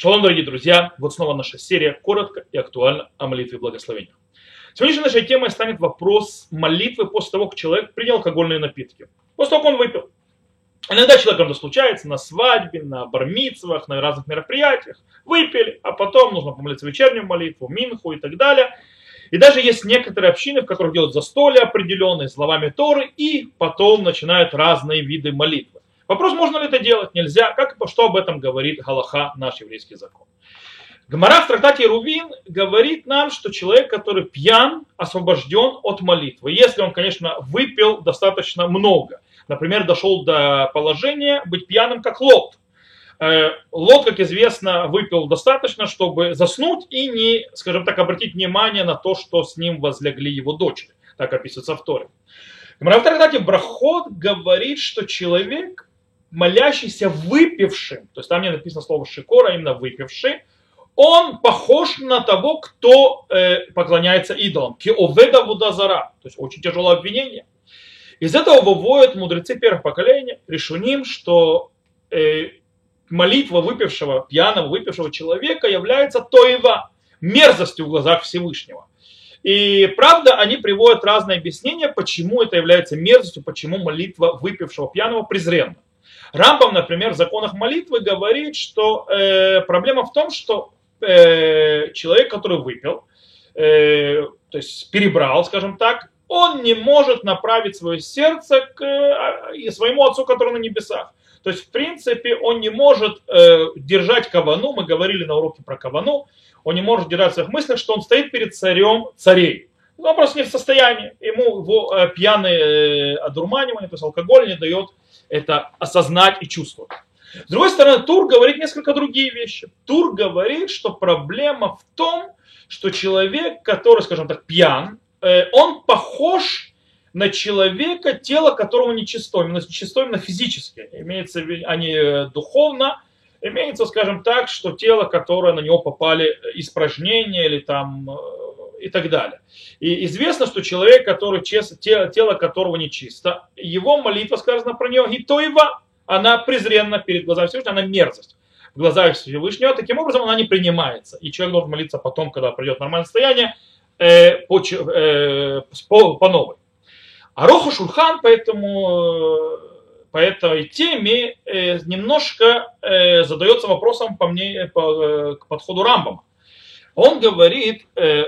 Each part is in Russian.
Шалом, дорогие друзья! Вот снова наша серия коротко и актуально о молитве благословения. Сегодняшней нашей темой станет вопрос молитвы после того, как человек принял алкогольные напитки. После того, как он выпил. Иногда человек это случается на свадьбе, на бармицевах, на разных мероприятиях. Выпили, а потом нужно помолиться вечернюю молитву, минху и так далее. И даже есть некоторые общины, в которых делают застолья определенные, словами Торы, и потом начинают разные виды молитвы. Вопрос, можно ли это делать, нельзя, как что об этом говорит Галаха, наш еврейский закон. Гмара в трактате Рувин говорит нам, что человек, который пьян, освобожден от молитвы. Если он, конечно, выпил достаточно много. Например, дошел до положения быть пьяным, как Лот. Э, Лот, как известно, выпил достаточно, чтобы заснуть и не, скажем так, обратить внимание на то, что с ним возлегли его дочери. Так описывается в Торе. Гмара в трактате Брахот говорит, что человек, молящийся выпившим, то есть там не написано слово шикора, а именно выпивший, он похож на того, кто э, поклоняется идолам. Киоведа вудазара. То есть очень тяжелое обвинение. Из этого выводят мудрецы первых поколений, решуним, что э, молитва выпившего, пьяного выпившего человека является тоева, мерзостью в глазах Всевышнего. И правда, они приводят разные объяснения, почему это является мерзостью, почему молитва выпившего пьяного презренна. Рамбам, например, в законах молитвы говорит, что э, проблема в том, что э, человек, который выпил, э, то есть перебрал, скажем так, он не может направить свое сердце к э, своему отцу, который на небесах. То есть, в принципе, он не может э, держать кавану, мы говорили на уроке про кавану, он не может держать в своих мыслях, что он стоит перед царем царей. Он просто не в состоянии, ему его э, пьяное э, одурманивание, то есть алкоголь не дает это осознать и чувствовать. С другой стороны, Тур говорит несколько другие вещи. Тур говорит, что проблема в том, что человек, который, скажем так, пьян, э, он похож на человека, тело которого нечисто, именно нечисто именно физически, имеется а не духовно, имеется, скажем так, что тело, которое на него попали испражнения или там э, и так далее. И известно, что человек, который тело, тело которого нечисто, его молитва сказана про него, и то его, она презренна перед глазами Всевышнего, она мерзость в глазах Всевышнего, таким образом она не принимается. И человек должен молиться потом, когда придет нормальное состояние, э, по, э, по, по новой. А Роха Шульхан поэтому, по этой теме э, немножко э, задается вопросом по мне, по, э, к подходу Рамбама. Он говорит, э,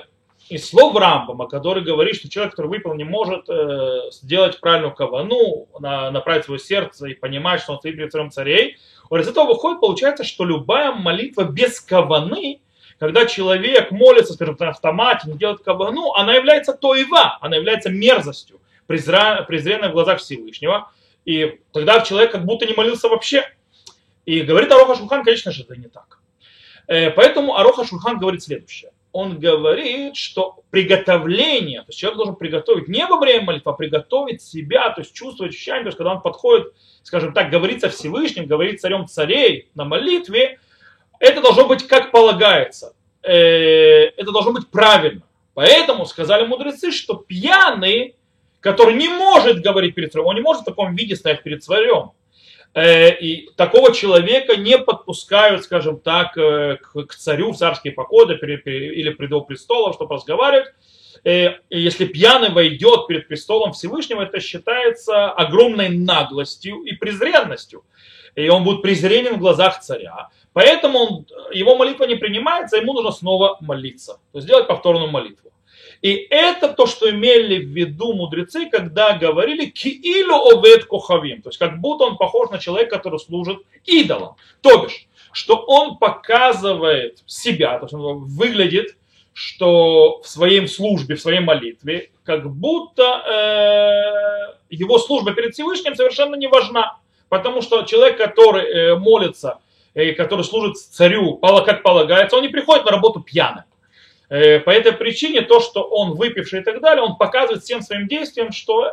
из слов Рамбама, который говорит, что человек, который выпил, не может э, сделать правильную кавану, на, направить свое сердце и понимать, что он стоит перед царем царей, из этого выходит, получается, что любая молитва без каваны, когда человек молится, скажем, на автомате, не делает кавану, она является тоева, она является мерзостью, презра, презренной в глазах Всевышнего, и тогда человек как будто не молился вообще. И говорит Ароха Шульхан, конечно же, это не так. Э, поэтому Ароха Шульхан говорит следующее он говорит, что приготовление, то есть человек должен приготовить не во время молитвы, а приготовить себя, то есть чувствовать ощущение, то есть когда он подходит, скажем так, говорит со Всевышним, говорит царем царей на молитве, это должно быть как полагается, э, это должно быть правильно. Поэтому сказали мудрецы, что пьяный, который не может говорить перед царем, он не может в таком виде стоять перед царем, и такого человека не подпускают, скажем так, э, к царю в царские покоды или придол престола, чтобы разговаривать. Э, если пьяный войдет перед престолом Всевышнего, это считается огромной наглостью и презренностью. И он будет презренен в глазах царя. Поэтому он, его молитва не принимается, ему нужно снова молиться. То есть сделать повторную молитву. И это то, что имели в виду мудрецы, когда говорили киилу овет кохавим. То есть как будто он похож на человека, который служит идолам. То бишь, что он показывает себя, то есть он выглядит, что в своей службе, в своей молитве, как будто э, его служба перед Всевышним совершенно не важна. Потому что человек, который э, молится, э, который служит царю, как полагается, он не приходит на работу пьяным. Э, по этой причине то, что он выпивший и так далее, он показывает всем своим действием, что э,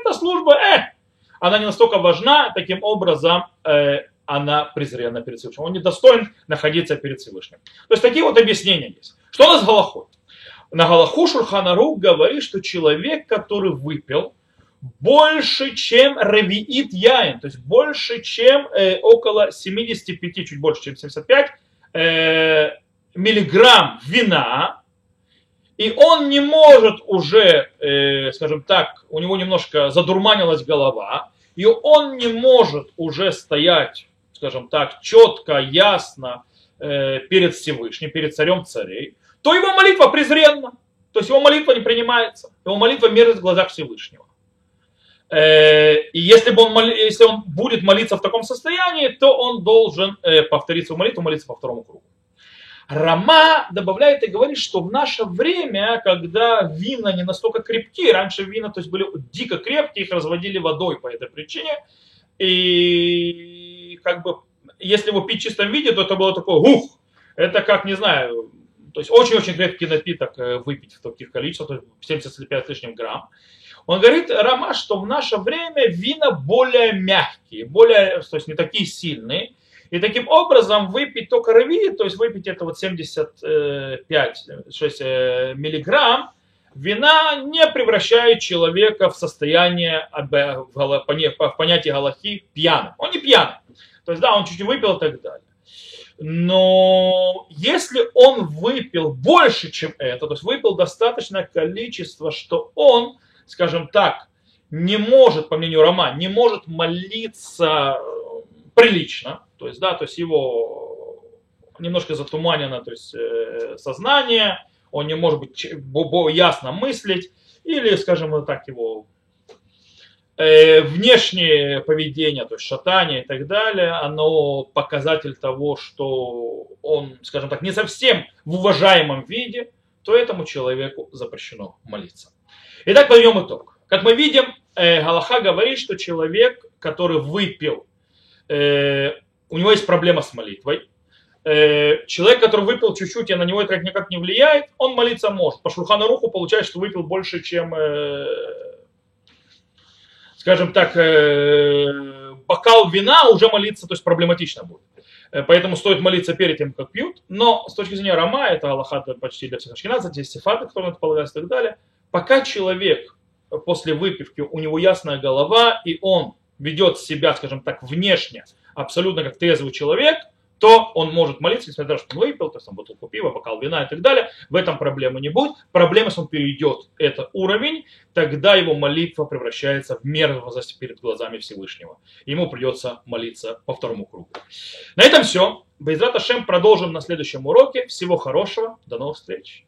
эта служба, э, она не настолько важна, таким образом э, она презрена перед Всевышним. Он не достоин находиться перед Всевышним. То есть такие вот объяснения есть. Что у нас с Галахой? На Галаху Шурханарух говорит, что человек, который выпил, больше, чем ревиит яин, то есть больше, чем э, около 75, чуть больше, чем 75 э, миллиграмм вина, и он не может уже, э, скажем так, у него немножко задурманилась голова, и он не может уже стоять, скажем так, четко, ясно э, перед Всевышним, перед царем царей, то его молитва презренна. То есть его молитва не принимается. Его молитва мерзость в глазах Всевышнего. Э, и если, бы он, если он будет молиться в таком состоянии, то он должен э, повторить свою молитву, молиться по второму кругу. Рама добавляет и говорит, что в наше время, когда вина не настолько крепкие, раньше вина то есть были дико крепкие, их разводили водой по этой причине, и как бы, если его пить в чистом виде, то это было такое, ух, это как, не знаю, то есть очень-очень крепкий напиток э, выпить в таких количествах, то есть 75 с лишним грамм. Он говорит, Рама, что в наше время вина более мягкие, более, то есть не такие сильные, и таким образом выпить только рави, то есть выпить это вот 75 6 э, миллиграмм, вина не превращает человека в состояние, в понятие галахи, пьяным. Он не пьяный. То есть, да, он чуть-чуть выпил и так далее. Но если он выпил больше, чем это, то есть выпил достаточное количество, что он, скажем так, не может, по мнению Рома, не может молиться прилично, то есть, да, то есть его немножко затуманено, то есть э, сознание, он не может быть ясно мыслить, или, скажем так, его э, внешнее поведение, то есть шатание и так далее, оно показатель того, что он, скажем так, не совсем в уважаемом виде, то этому человеку запрещено молиться. Итак, подведем итог. Как мы видим, э, Галаха говорит, что человек, который выпил у него есть проблема с молитвой. Э, человек, который выпил чуть-чуть, и на него это никак не влияет, он молиться может. По шурхану руху получается, что выпил больше, чем, э, скажем так, э, бокал вина, уже молиться, то есть проблематично будет. Поэтому стоит молиться перед тем, как пьют. Но с точки зрения Рама, это Аллаха почти для всех ашкеназов, здесь сефаты, которые это полагается и так далее. Пока человек после выпивки, у него ясная голова, и он ведет себя, скажем так, внешне, абсолютно как трезвый человек, то он может молиться, несмотря на то, что он выпил, то есть там бутылку пива, бокал вина и так далее. В этом проблемы не будет. Проблема, если он перейдет этот уровень, тогда его молитва превращается в мерзость перед глазами Всевышнего. Ему придется молиться по второму кругу. На этом все. Байзрат Ашем продолжим на следующем уроке. Всего хорошего. До новых встреч.